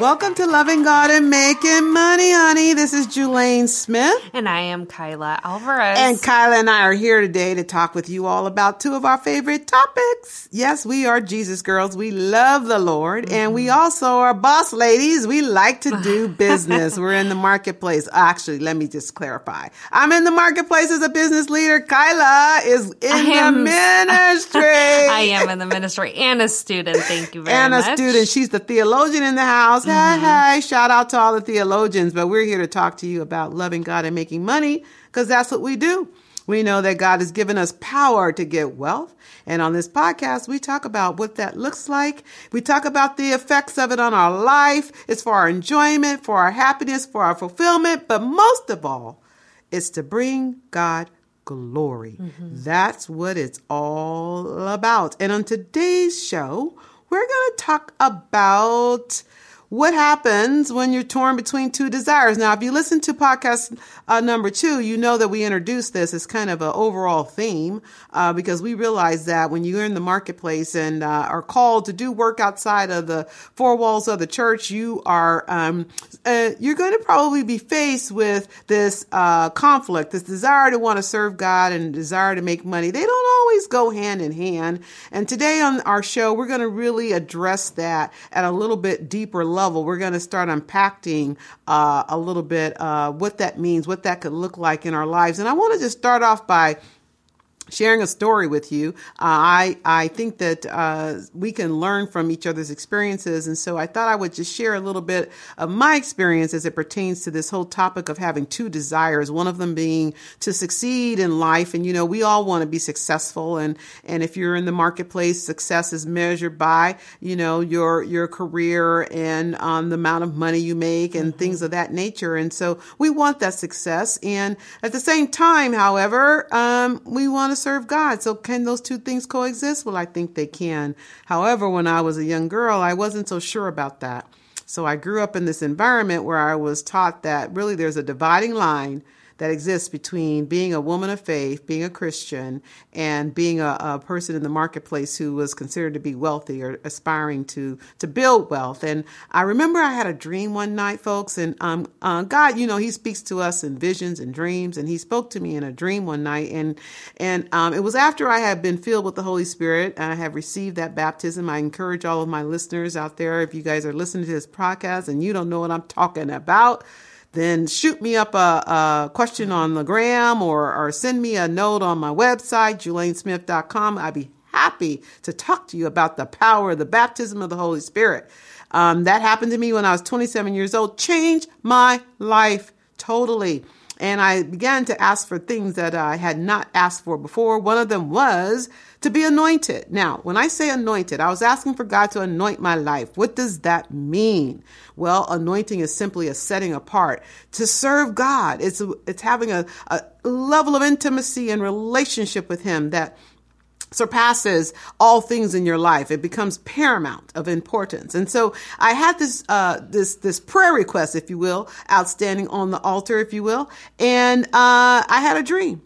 Welcome to Loving God and Making Money, honey. This is Julaine Smith. And I am Kaila Alvarez. And Kaila and I are here today to talk with you all about two of our favorite topics. Yes, we are Jesus girls. We love the Lord. Mm-hmm. And we mm-hmm. also are boss ladies. We like to do business. We're in the marketplace. Actually, let me just clarify. I'm in the marketplace as a business leader. Kaila is in am, the ministry. I am in the ministry and a student. Thank you very and much. And a student. She's the theologian in the house. Mm-hmm. Hey, hey, shout out to all the theologians, but we're here to talk to you about loving God and making money because that's what we do. We know that God has given us power to get wealth. And on this podcast, we talk about what that looks like. We talk about the effects of it on our life. It's for our enjoyment, for our happiness, for our fulfillment. But most of all, it's to bring God glory. Mm-hmm. That's what it's all about. And on today's show, we're going to talk about what happens when you're torn between two desires? Now, if you listen to podcast uh, number two, you know that we introduced this as kind of an overall theme uh, because we realize that when you're in the marketplace and uh, are called to do work outside of the four walls of the church, you are um, uh, you're going to probably be faced with this uh, conflict, this desire to want to serve God and desire to make money. They don't always go hand in hand. And today on our show, we're going to really address that at a little bit deeper level level, we're going to start unpacking uh, a little bit uh, what that means, what that could look like in our lives. And I want to just start off by sharing a story with you. Uh, I I think that uh, we can learn from each other's experiences, and so I thought I would just share a little bit of my experience as it pertains to this whole topic of having two desires. One of them being to succeed in life, and you know we all want to be successful, and and if you're in the marketplace, success is measured by you know your your career and um, the amount of money you make and mm-hmm. things of that nature, and so we want that success, and at the same time, however, um, we want to serve God. So can those two things coexist? Well, I think they can. However, when I was a young girl, I wasn't so sure about that. So I grew up in this environment where I was taught that really there's a dividing line that exists between being a woman of faith, being a Christian, and being a, a, person in the marketplace who was considered to be wealthy or aspiring to to build wealth. And I remember I had a dream one night, folks, and um, uh, God, you know, He speaks to us in visions and dreams, and He spoke to me in a dream one night, and and um, it was after I had been filled with the Holy Spirit and I have received that baptism. I encourage all of my listeners out there, if you guys are listening to this podcast and you don't know what I'm talking about then shoot me up a, a, question on the gram or, or send me a note on my website, julainesmith.com. I'd be happy to talk to you about the power of the baptism of the Holy Spirit. Um, that happened to me when I was 27 years old, changed my life totally. And I began to ask for things that I had not asked for before. One of them was to be anointed. Now, when I say anointed, I was asking for God to anoint my life. What does that mean? Well, anointing is simply a setting apart to serve God. It's, it's having a, a level of intimacy and relationship with Him that surpasses all things in your life. It becomes paramount of importance. And so I had this, uh, this, this prayer request, if you will, outstanding on the altar, if you will. And, uh, I had a dream.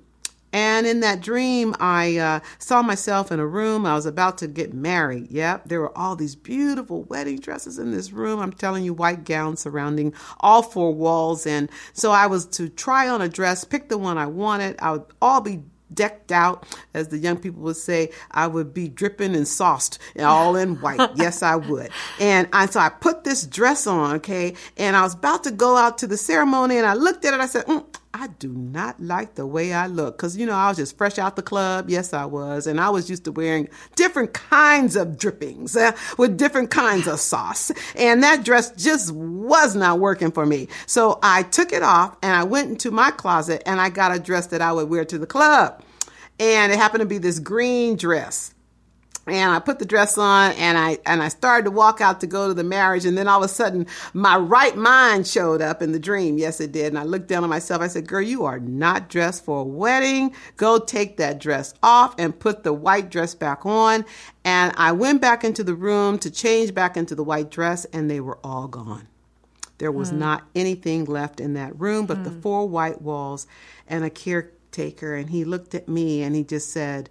And in that dream, I uh, saw myself in a room. I was about to get married. Yep, there were all these beautiful wedding dresses in this room. I'm telling you, white gowns surrounding all four walls. And so I was to try on a dress, pick the one I wanted. I would all be decked out, as the young people would say, I would be dripping and sauced, all in white. yes, I would. And I, so I put this dress on, okay, and I was about to go out to the ceremony, and I looked at it. I said, mm, I do not like the way I look because, you know, I was just fresh out the club. Yes, I was. And I was used to wearing different kinds of drippings uh, with different kinds of sauce. And that dress just was not working for me. So I took it off and I went into my closet and I got a dress that I would wear to the club. And it happened to be this green dress and I put the dress on and I and I started to walk out to go to the marriage and then all of a sudden my right mind showed up in the dream. Yes, it did. And I looked down on myself. I said, "Girl, you are not dressed for a wedding. Go take that dress off and put the white dress back on." And I went back into the room to change back into the white dress and they were all gone. There was mm. not anything left in that room but mm. the hmm. four white walls and a caretaker and he looked at me and he just said,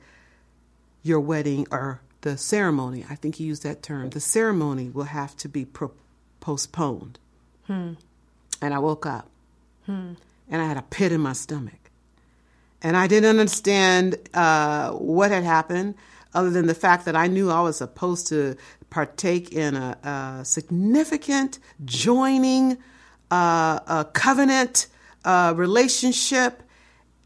your wedding or the ceremony, I think he used that term, the ceremony will have to be pro- postponed. And I woke up and I had a pit in my stomach. And I didn't understand uh, what had happened, other than the fact that I knew I was supposed to partake in a, a significant joining, uh, a covenant uh, relationship,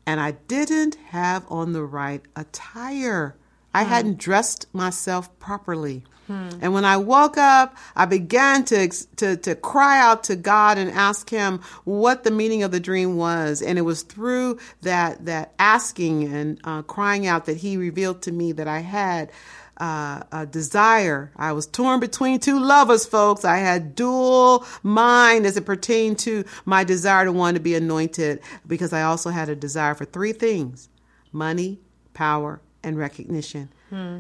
and I didn't have on the right attire. I hadn't dressed myself properly. And when I woke up, I began to, to to cry out to God and ask Him what the meaning of the dream was. And it was through that that asking and uh, crying out that He revealed to me that I had uh, a desire. I was torn between two lovers, folks. I had dual mind as it pertained to my desire to want to be anointed, because I also had a desire for three things: money, power, and recognition.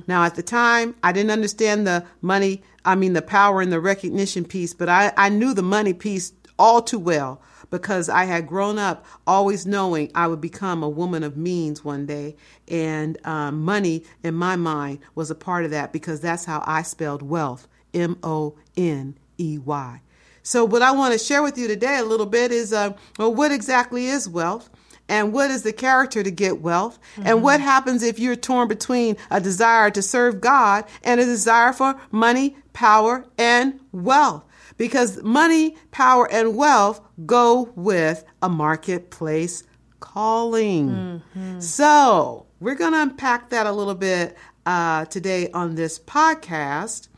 Now, at the time, I didn't understand the money, I mean, the power and the recognition piece, but I, I knew the money piece all too well because I had grown up always knowing I would become a woman of means one day. And um, money, in my mind, was a part of that because that's how I spelled wealth M O N E Y. So, what I want to share with you today a little bit is uh, well, what exactly is wealth? And what is the character to get wealth and what happens if you're torn between a desire to serve God and a desire for money, power, and wealth because money, power, and wealth go with a marketplace calling. So, we're going to unpack that a little bit uh, today on this podcast.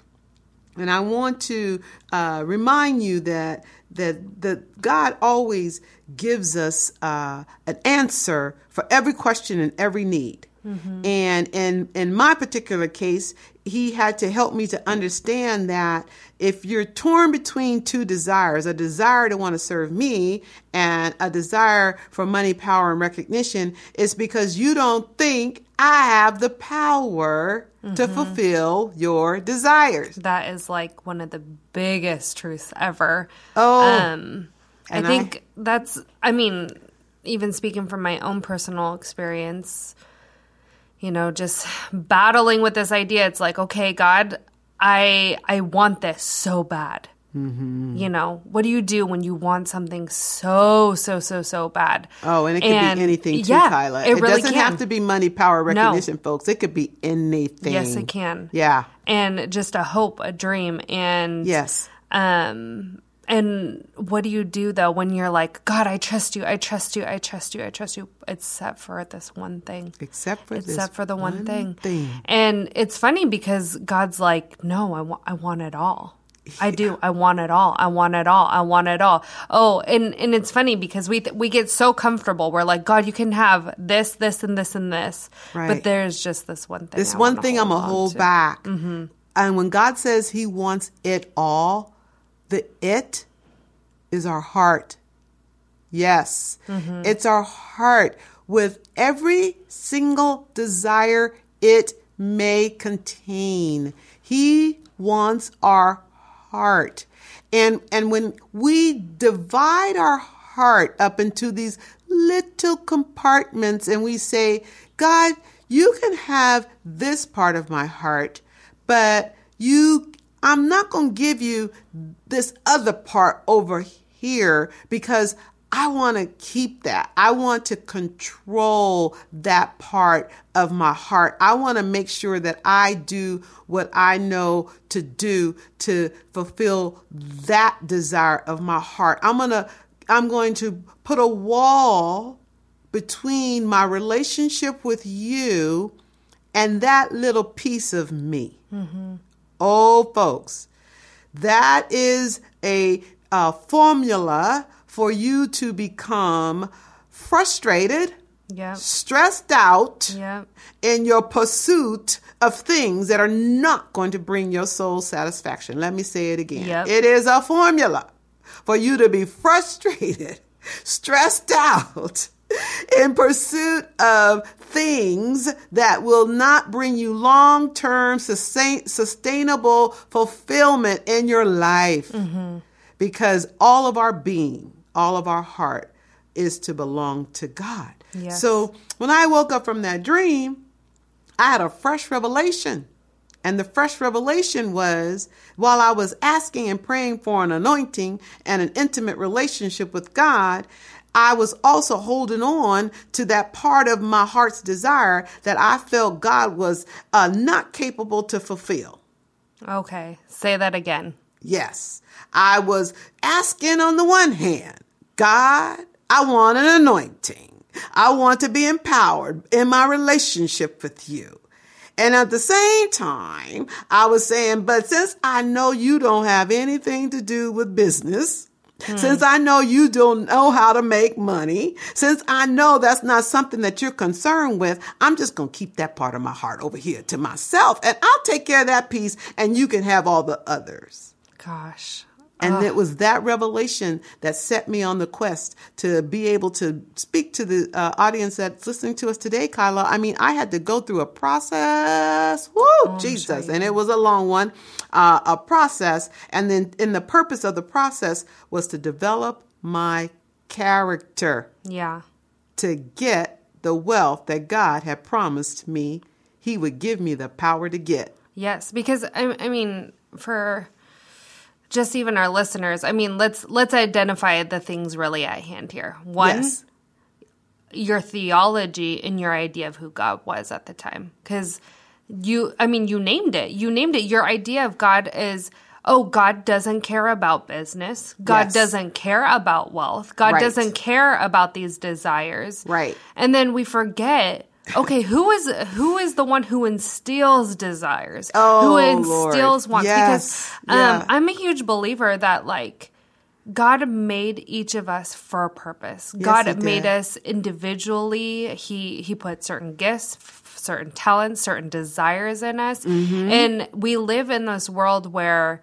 And I want to uh, remind you that that that God always gives us uh, an answer for every question and every need. And in in my particular case, He had to help me to understand that if you're torn between two desires, a desire to want to serve me and a desire for money, power, and recognition, it's because you don't think I have the power to fulfill your desires. That is like one of the biggest truths ever. Oh, Um, I think that's, I mean, even speaking from my own personal experience, you know, just battling with this idea. It's like, okay, God, I I want this so bad. Mm-hmm. You know, what do you do when you want something so so so so bad? Oh, and it could And- be anything too, yeah, Kaila. It, really doesn't can. have to be money, power, recognition, folks. It could be anything. Yes, it can. Yeah. and just a hope, a dream, and Yes. Um, and what do you do though when you're like, God, I trust you, I trust you, I trust you, I trust you, except for this one thing. Except for this Except for the one, thing. thing. And it's funny because God's like, no, I want, I want it all. I do. I want it all. I want it all. I want it all. Oh, and and it's funny because we th- we get so comfortable. We're like, God, you can have this, this, and this, and this. Right. But there's just this one thing. This I one thing I'm on hold to. back. Mm-hmm. And when God says he wants it all, the it is our heart. Yes, Mm-hmm. it's our heart with every single desire it may contain. He wants our heart. And and when we divide our heart up into these little compartments and we say, God, you can have this part of my heart, but you I'm not going to give you this other part over here because I want to keep that. I want to control that part of my heart. I want to make sure that I do what I know to do to fulfill that desire of my heart. I'm going to I'm going to put a wall between my relationship with you and that little piece of me. Oh, folks, that is a, uh formula for you to become frustrated, Yep. stressed out Yep. in your pursuit of things that are not going to bring your soul satisfaction. Let me say it again. Yep. It is a formula for you to be frustrated, stressed out in pursuit of things that will not bring you long term sustain- sustainable fulfillment in your life. Mm-hmm. Because all of our being, all of our heart is to belong to God. Yes. So when I woke up from that dream, I had a fresh revelation. And the fresh revelation was while I was asking and praying for an anointing and an intimate relationship with God, I was also holding on to that part of my heart's desire that I felt God was uh, not capable to fulfill. Okay. Say that again. Yes. I was asking on the one hand, God, I want an anointing. I want to be empowered in my relationship with you. And at the same time, I was saying, but since I know you don't have anything to do with business, hmm. since I know you don't know how to make money, since I know that's not something that you're concerned with, I'm just going to keep that part of my heart over here to myself and I'll take care of that piece and you can have all the others. Gosh. And Ugh. it was that revelation that set me on the quest to be able to speak to the uh, audience that's listening to us today, Kaila. I mean, I had to go through a process. Woo, oh, Jesus. And it was a long one, uh, a process. And then, in the purpose of the process was to develop my character. Yeah. To get the wealth that God had promised me He would give me the power to get. Yes, because I, I mean, for just even our listeners, I mean, let's let's identify the things really at hand here. One, yes. your theology and your idea of who God was at the time, because you, I mean, you named it. You named it. Your idea of God is. Oh, God doesn't care about business. God yes. doesn't care about wealth. God right. doesn't care about these desires. Right. And then we forget okay, who is who is the one who instills desires? Oh, who instills Lord. wants? Yes. Because um, yeah. I'm a huge believer that like God made each of us for a purpose. Yes, God made us individually. He he put certain gifts, certain talents, certain desires in us, mm-hmm. and we live in this world where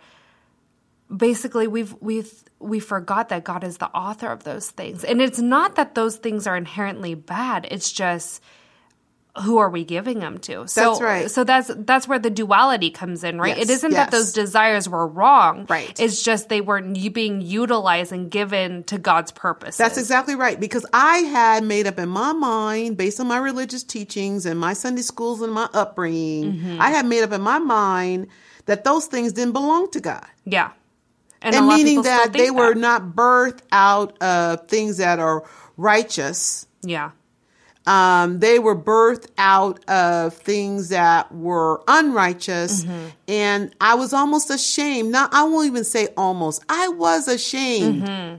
basically we've we've we forgot that God is the author of those things. And it's not that those things are inherently bad. It's just who are we giving them to? So, that's right. So that's that's where the duality comes in, right? Yes, it isn't yes. that those desires were wrong, right? It's just they weren't being utilized and given to God's purpose. That's exactly right. Because I had made up in my mind, based on my religious teachings and my Sunday schools and my upbringing, mm-hmm. I had made up in my mind that those things didn't belong to God. Yeah, and, and meaning that they that. were not birthed out of things that are righteous. Yeah um, they were birthed out of things that were unrighteous. Mm-hmm. And I was almost ashamed. Now, I won't even say almost, I was ashamed. Mm-hmm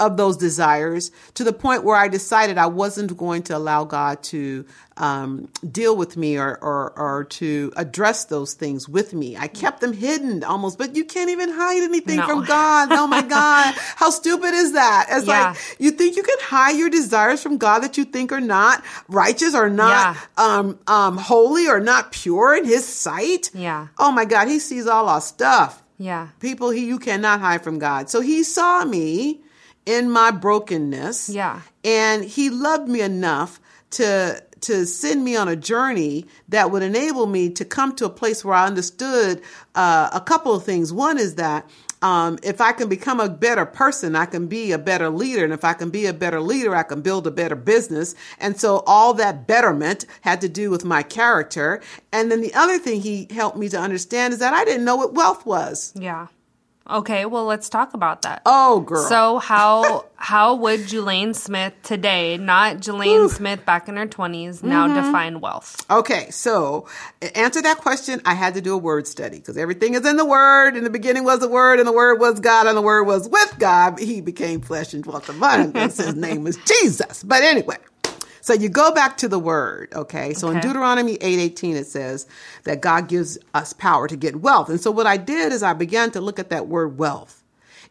of those desires to the point where I decided I wasn't going to allow God to um, deal with me or, or, or to address those things with me. I kept them hidden almost, but you can't even hide anything no. from God. Oh my God. How stupid is that? It's yeah. like you think you can hide your desires from God that you think are not righteous or not yeah. um, um, holy or not pure in his sight. Yeah. Oh my God. He sees all our stuff. Yeah. People he you cannot hide from God. So he saw me in my brokenness. Yeah. And he loved me enough to to send me on a journey that would enable me to come to a place where I understood uh, a couple of things. One is that um, if I can become a better person, I can be a better leader. And if I can be a better leader, I can build a better business. And so all that betterment had to do with my character. And then the other thing he helped me to understand is that I didn't know what wealth was. Yeah. Okay, well, let's talk about that. Oh, girl. So how how would Julaine Smith today, not Julaine Smith back in her 20s, now mm-hmm. define wealth? Okay, so answer that question, I had to do a word study because everything is in the word. In the beginning was the word, and the word was God, and the word was with God. He became flesh and dwelt among us. His name was Jesus. But anyway, so you go back to the word, okay? So okay. in Deuteronomy 8:18 it says that God gives us power to get wealth. And so what I did is I began to look at that word wealth.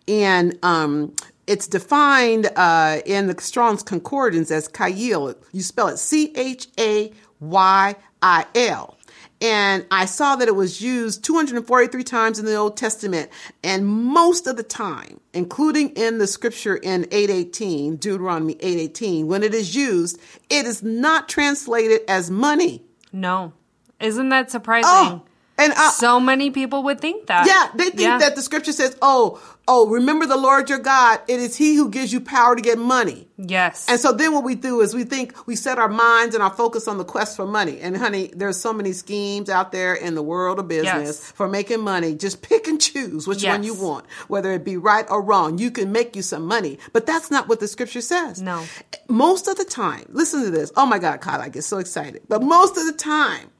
And um, it's defined uh, in the Strong's Concordance as Chayil. You spell it C H A Y I L and I saw that it was used 243 times in the Old Testament, and most of the time, including in the scripture in 818, Deuteronomy 818, when it is used, it is not translated as money. No. Isn't that surprising? Oh, and I, so many people would think that. Yeah, they think yeah. that the scripture says, "Oh, oh, remember the Lord your God. It is He who gives you power to get money. Yes. And so then what we do is we think we set our minds and our focus on the quest for money. And honey, there's so many schemes out there in the world of business Yes. for making money. Just pick and choose which one you want, whether it be right or wrong. You can make you some money, but that's not what the scripture says. No. Most of the time, listen to this. Oh my God, Kyle, I get so excited. But most of the time,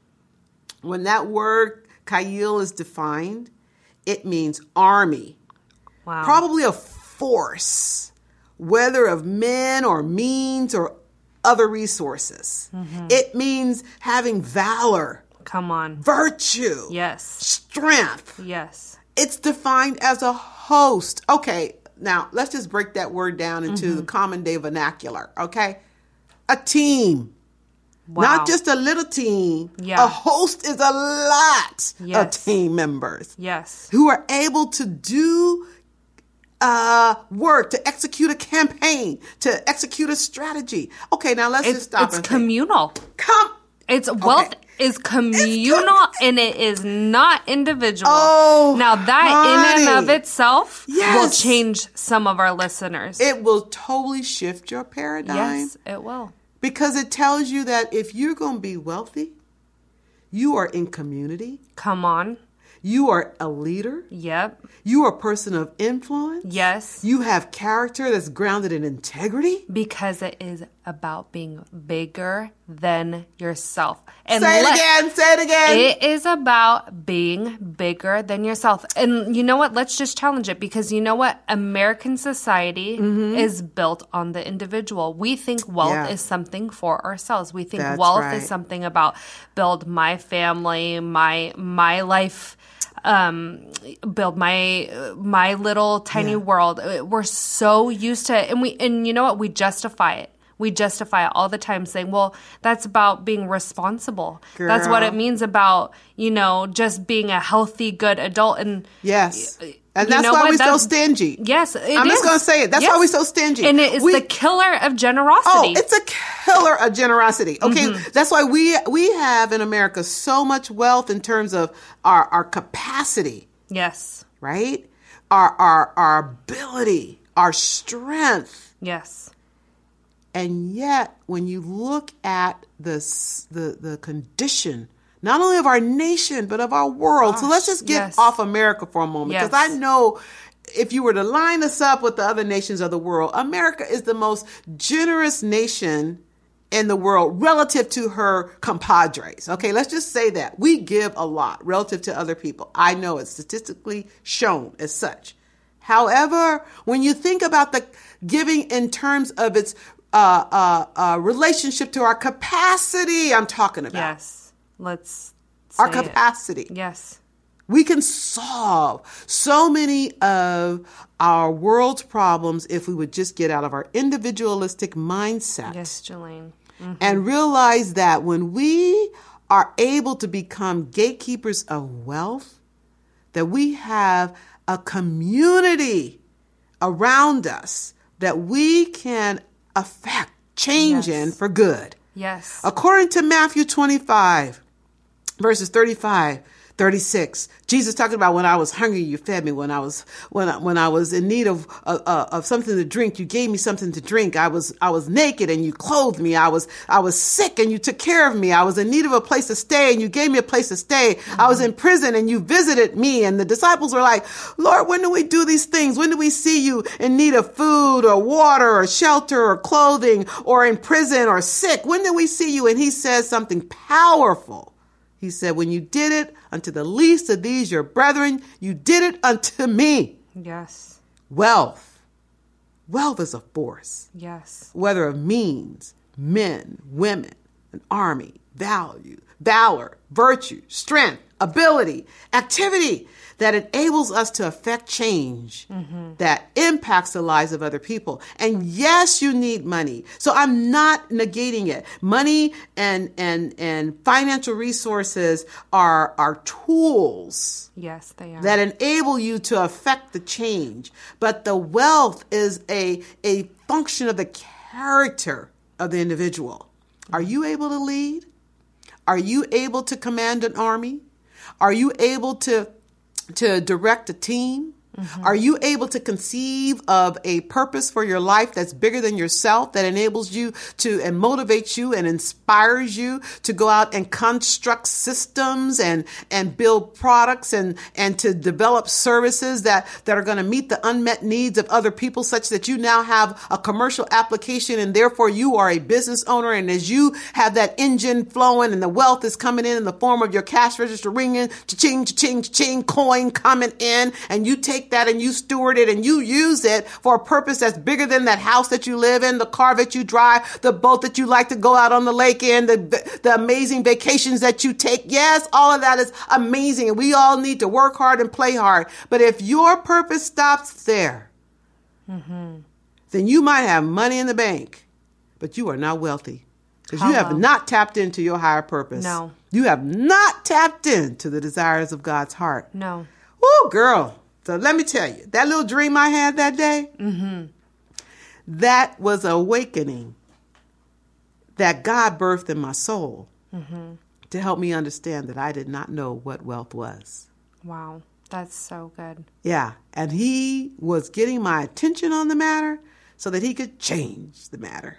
when that word Chayil is defined, it means army wow. probably a force, whether of men or means or other resources. Mm-hmm. It means having valor, Come on. virtue, Yes. strength. Yes. It's defined as a host. Okay, now let's just break that word down into the mm-hmm. common day vernacular, okay? A team. Wow. Not just a little team. Yeah. A host is a lot of team members Yes. who are able to do uh, work, to execute a campaign, to execute a strategy. Okay, now let's It's, just stop it's and think. communal. Come. It's wealth is communal and it is not individual. Oh, now that in and of itself will change some of our listeners. It will totally shift your paradigm yes, it will. because it tells you that if you're going to be wealthy, you are in community, Come on. You are a leader, Yep. you are a person of influence, Yes. you have character that's grounded in integrity. Because it is about being bigger than yourself. And say it let- again, say it again. It is about being bigger than yourself. And you know what? Let's just challenge it because you know what? American society is built on the individual. We think wealth Mm-hmm. Yeah. is something for ourselves. We think That's wealth right. is something about build my family, my my life um build my my little tiny world Uh, we're so used to it and we and you know what we justify it we justify it all the time saying well that's about being responsible that's what it means about you know just being a healthy good adult and yes. And you that's know why what? we're so stingy. yes it I'm just gonna say it. That's why we're so stingy. and it is We- the killer of generosity Oh, it's a killer of generosity. Okay, Mm-hmm. that's why we we have in America so much wealth in terms of our our capacity, yes right? Our our our ability, our strength, yes and yet when you look at the the the condition. Not only of our nation, but of our world. so let's just get yes. off America for a moment. Because Yes. I know if you were to line us up with the other nations of the world, America is the most generous nation in the world relative to her compadres. Okay, let's just say that. We give a lot relative to other people. I know it's statistically shown as such. However, when you think about the giving in terms of its uh, uh, uh, relationship to our capacity, I'm talking about. Yes. Let's our say it. capacity. yes. We can solve so many of our world's problems if we would just get out of our individualistic mindset. Yes Julaine. And realize that when we are able to become gatekeepers of wealth, that we have a community around us that we can affect change in Yes. for good. yes According to Matthew 25, verses 35, 36, Jesus talking about when I was hungry, you fed me. When I was when I, when I was in need of uh, of something to drink, you gave me something to drink. I was I was naked and you clothed me. I was I was sick and you took care of me. I was in need of a place to stay and you gave me a place to stay. I was in prison and you visited me. And the disciples were like, Lord, when do we do these things? When do we see you in need of food or water or shelter or clothing or in prison or sick? When do we see you? And he says something powerful. He said, When you did it unto the least of these, your brethren, you did it unto me. yes Wealth. Wealth is a force, yes whether of means, men, women, an army, value, valor, virtue, strength, ability, activity that enables us to affect change that impacts the lives of other people. And yes, you need money. So I'm not negating it. Money and and and financial resources are are tools yes they are that enable you to affect the change. But the wealth is a, a function of the character of the individual. Are you able to lead? Are you able to command an army? Are you able to, to direct a team? Are you able to conceive of a purpose for your life that's bigger than yourself, that enables you to and motivates you and inspires you to go out and construct systems and and build products and and to develop services that that are going to meet the unmet needs of other people such that you now have a commercial application and therefore you are a business owner? And as you have that engine flowing and the wealth is coming in in the form of your cash register ringing, cha-ching, cha-ching, cha-ching, coin coming in and you take that and you steward it and you use it for a purpose that's bigger than that house that you live in, the car that you drive, the boat that you like to go out on the lake in, the, the amazing vacations that you take. Yes, all of that is amazing. And we all need to work hard and play hard. But if your purpose stops there, Mm-hmm. then you might have money in the bank, but you are not wealthy. Because you have not tapped into your higher purpose. No. You have not tapped into the desires of God's heart. No. Woo, girl. So let me tell you, that little dream I had that day, mm-hmm. that was awakening that God birthed in my soul mm-hmm. to help me understand that I did not know what wealth was. Wow. That's so good. Yeah. And he was getting my attention on the matter so that he could change the matter.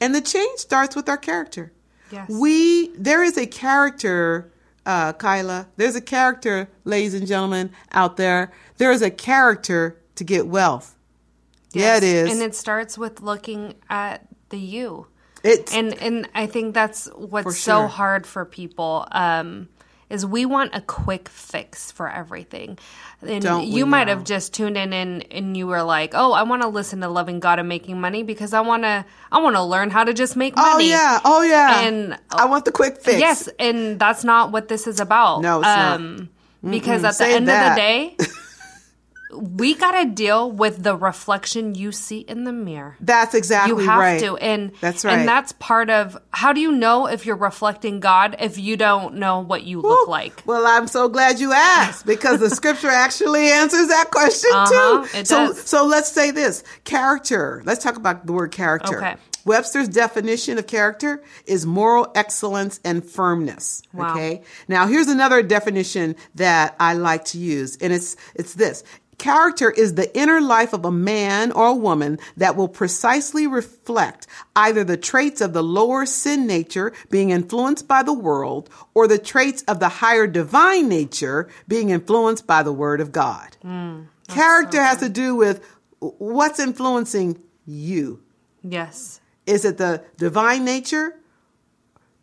And the change starts with our character. Yes. We, there is a character, uh, Kaila, there's a character, ladies and gentlemen, out there. There is a character to get wealth. Yeah, it is. And it starts with looking at the you. it's, And and I think that's what's For so hard for people. Um is we want a quick fix for everything. And Don't you might now? have just tuned in and, and you were like, "Oh, I want to listen to Loving God and Making Money because I want to I want to learn how to just make money." oh yeah, oh yeah. And- I want the quick fix. Yes, and that's not what this is about. No, it's not. um, Because at the end that. of the day, we got to deal with the reflection you see in the mirror. That's exactly right. You have right. to, and That's right. and that's part of how do you know if you're reflecting God if you don't know what you look like? Well, I'm so glad you asked because the scripture actually answers that question Uh-huh, too. it so, does. so let's say this character. Let's talk about the word character. Okay. Webster's definition of character is moral excellence and firmness. Wow. Okay. Now, here's another definition that I like to use, and it's it's this. Character is the inner life of a man or a woman that will precisely reflect either the traits of the lower sin nature being influenced by the world or the traits of the higher divine nature being influenced by the word of God. Mm, Character has to do with what's influencing you. Yes. Is it the divine nature,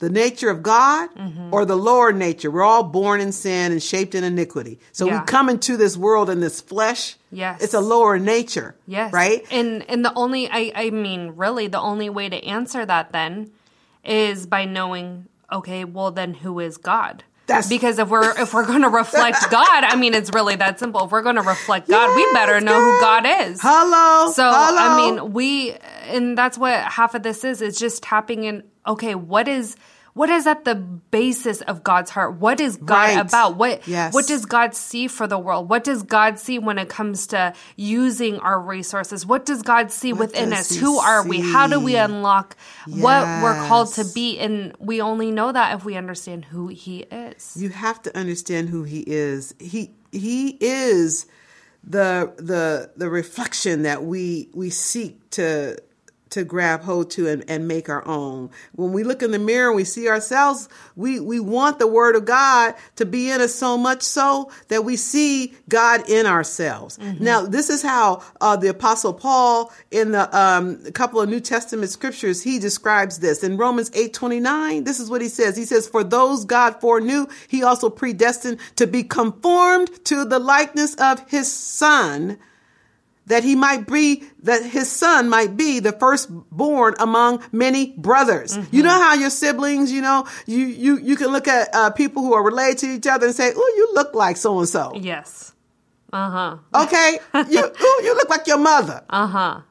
the nature of God, mm-hmm. or the lower nature? We're all born in sin and shaped in iniquity. So Yeah. we come into this world in this flesh. Yes. It's a lower nature. Yes. Right? And and the only I I mean really the only way to answer that then is by knowing okay, well then who is God? That's- because if we're if we're going to reflect God, I mean it's really that simple. If we're going to reflect God, we better know who. God is. Hello. So Hello. I mean, we and that's what half of this is. Is just tapping in. Okay, what is what is at the basis of God's heart? What is God Right. about? What Yes. what does God see for the world? What does God see when it comes to using our resources? What does God see within us? Who are we? How do we see? unlock what we're called to be? And we only know that if we understand who He is. you have to understand who he is. He he is the the the reflection that we we seek to to grab hold to and, and make our own. When we look in the mirror and we see ourselves, we, we want the word of God to be in us so much so that we see God in ourselves. Now, this is how uh, the apostle Paul in the um, a couple of New Testament scriptures, he describes this in Romans 8, 29. This is what he says. He says, for those God foreknew, he also predestined to be conformed to the likeness of his son that he might be that his son might be the firstborn among many brothers. You know how your siblings, you know, you you you can look at uh, people who are related to each other and say, "Oh, you look like so and so." Yes. Uh huh. Okay, you ooh, you look like your mother. Uh huh.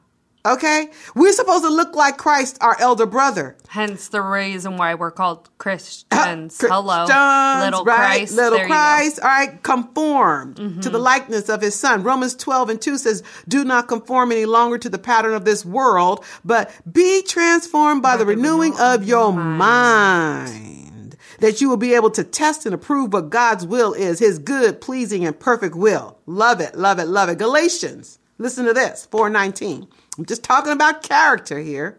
Okay, we're supposed to look like Christ, our elder brother. Hence the reason why we're called Christians. Hello, Christians, little right? Christ. Little There. Christ, all right, conformed to mm-hmm. the likeness of his son. Romans 12 and 2 says, do not conform any longer to the pattern of this world, but be transformed by, the renewing of your mind. that you will be able to test and approve what God's will is, his good, pleasing, and perfect will. Love it, love it, love it. Galatians, listen to this, 419. I'm just talking about character here.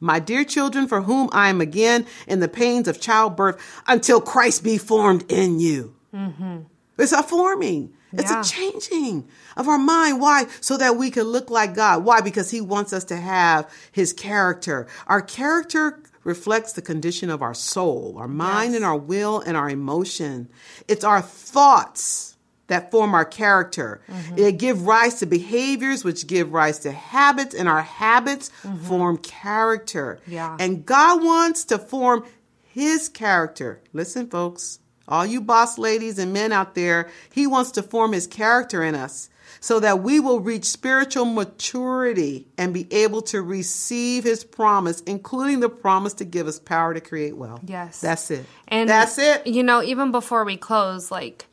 My dear children, for whom I am again in the pains of childbirth until Christ be formed in you. Mm-hmm. It's a forming. It's yeah. a changing of our mind. Why? So that we can look like God. Why? Because He wants us to have His character. Our character reflects the condition of our soul, our mind, yes. and our will and our emotion. It's our thoughts that form our character. Mm-hmm. They give rise to behaviors, which give rise to habits, and our habits mm-hmm. form character. Yeah. And God wants to form His character. Listen, folks all you boss ladies and men out there, he wants to form his character in us so that we will reach spiritual maturity and be able to receive his promise, including the promise to give us power to create wealth. Yes. That's it. And that's it. You know, even before we close, like,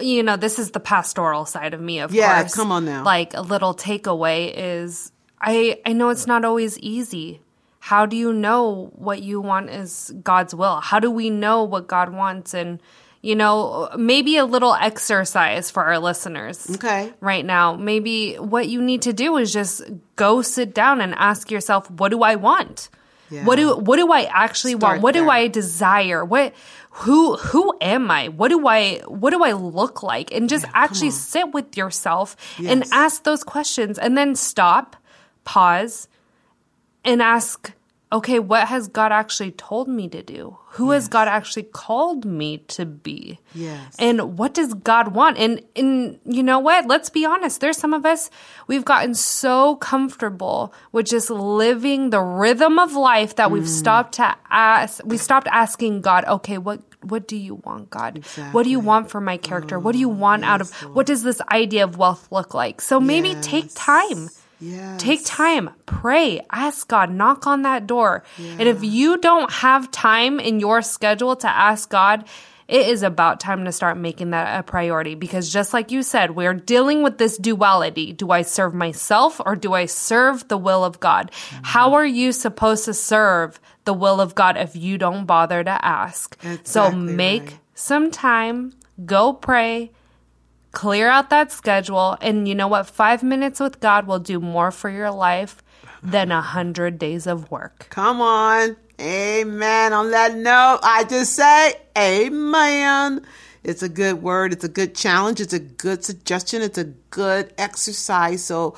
you know, this is the pastoral side of me, of yeah, course. come on now. Like, a little takeaway is I, I know it's not always easy how do you know what you want is God's will? How do we know what God wants? And, you know, maybe a little exercise for our listeners. Okay. Right now. Maybe what you need to do is just go sit down and ask yourself, what do I want? Yeah. What do what do I actually Start want? What there. do I desire? What who who am I? What do I what do I look like? And just yeah, actually sit with yourself yes. and ask those questions and then stop, pause, and ask, okay, what has God actually told me to do? Who yes. has God actually called me to be? Yes. And what does God want? And and you know what? Let's be honest. There's some of us we've gotten so comfortable with just living the rhythm of life that we've mm. stopped to ask we stopped asking God, okay, what what do you want, God? Exactly. What do you want for my character? Oh, what do you oh, want yes, out of Lord. what does this idea of wealth look like? So maybe yes. take time Yes. Take time, pray, ask God, knock on that door. Yeah. And if you don't have time in your schedule to ask God, it is about time to start making that a priority because just like you said, we're dealing with this duality. Do I serve myself or do I serve the will of God? Mm-hmm. How are you supposed to serve the will of God if you don't bother to ask? Exactly so make right. some time, go pray, clear out that schedule. And you know what? Five minutes with God will do more for your life than a hundred days of work. Come on. Amen. On that note, I just say amen. It's a good word. It's a good challenge. It's a good suggestion. It's a good exercise. So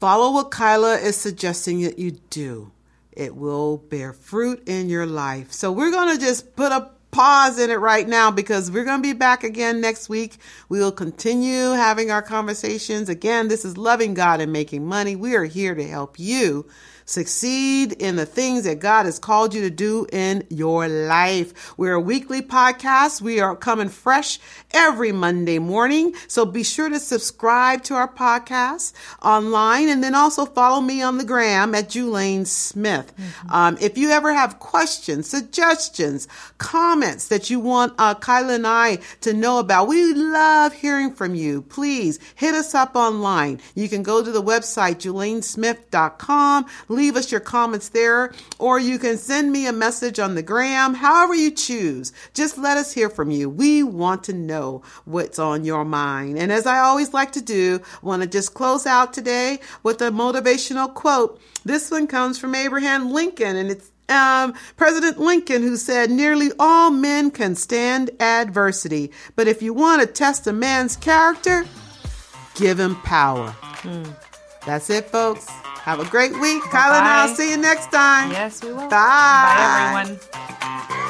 follow what Kaila is suggesting that you do. It will bear fruit in your life. So we're going to just put a pause in it right now because we're going to be back again next week. We will continue having our conversations. Again, this is Loving God and Making Money. We are here to help you succeed in the things that God has called you to do in your life. We're a weekly podcast. We are coming fresh every Monday morning. So be sure to subscribe to our podcast online and then also follow me on the gram at Julaine Smith. Mm-hmm. Um, if you ever have questions, suggestions, comments that you want uh, Kaila and I to know about, we love hearing from you. Please hit us up online. You can go to the website, julainesmith.com leave us your comments there, or you can send me a message on the gram, however you choose. Just let us hear from you. We want to know what's on your mind. And as I always like to do, I want to just close out today with a motivational quote. This one comes from Abraham Lincoln, and it's um, President Lincoln, who said, Nearly all men can stand adversity, but if you want to test a man's character, give him power. Mm. That's it, folks. Have a great week. Kaila and I'll see you next time. Yes, we will. Bye. Bye, everyone.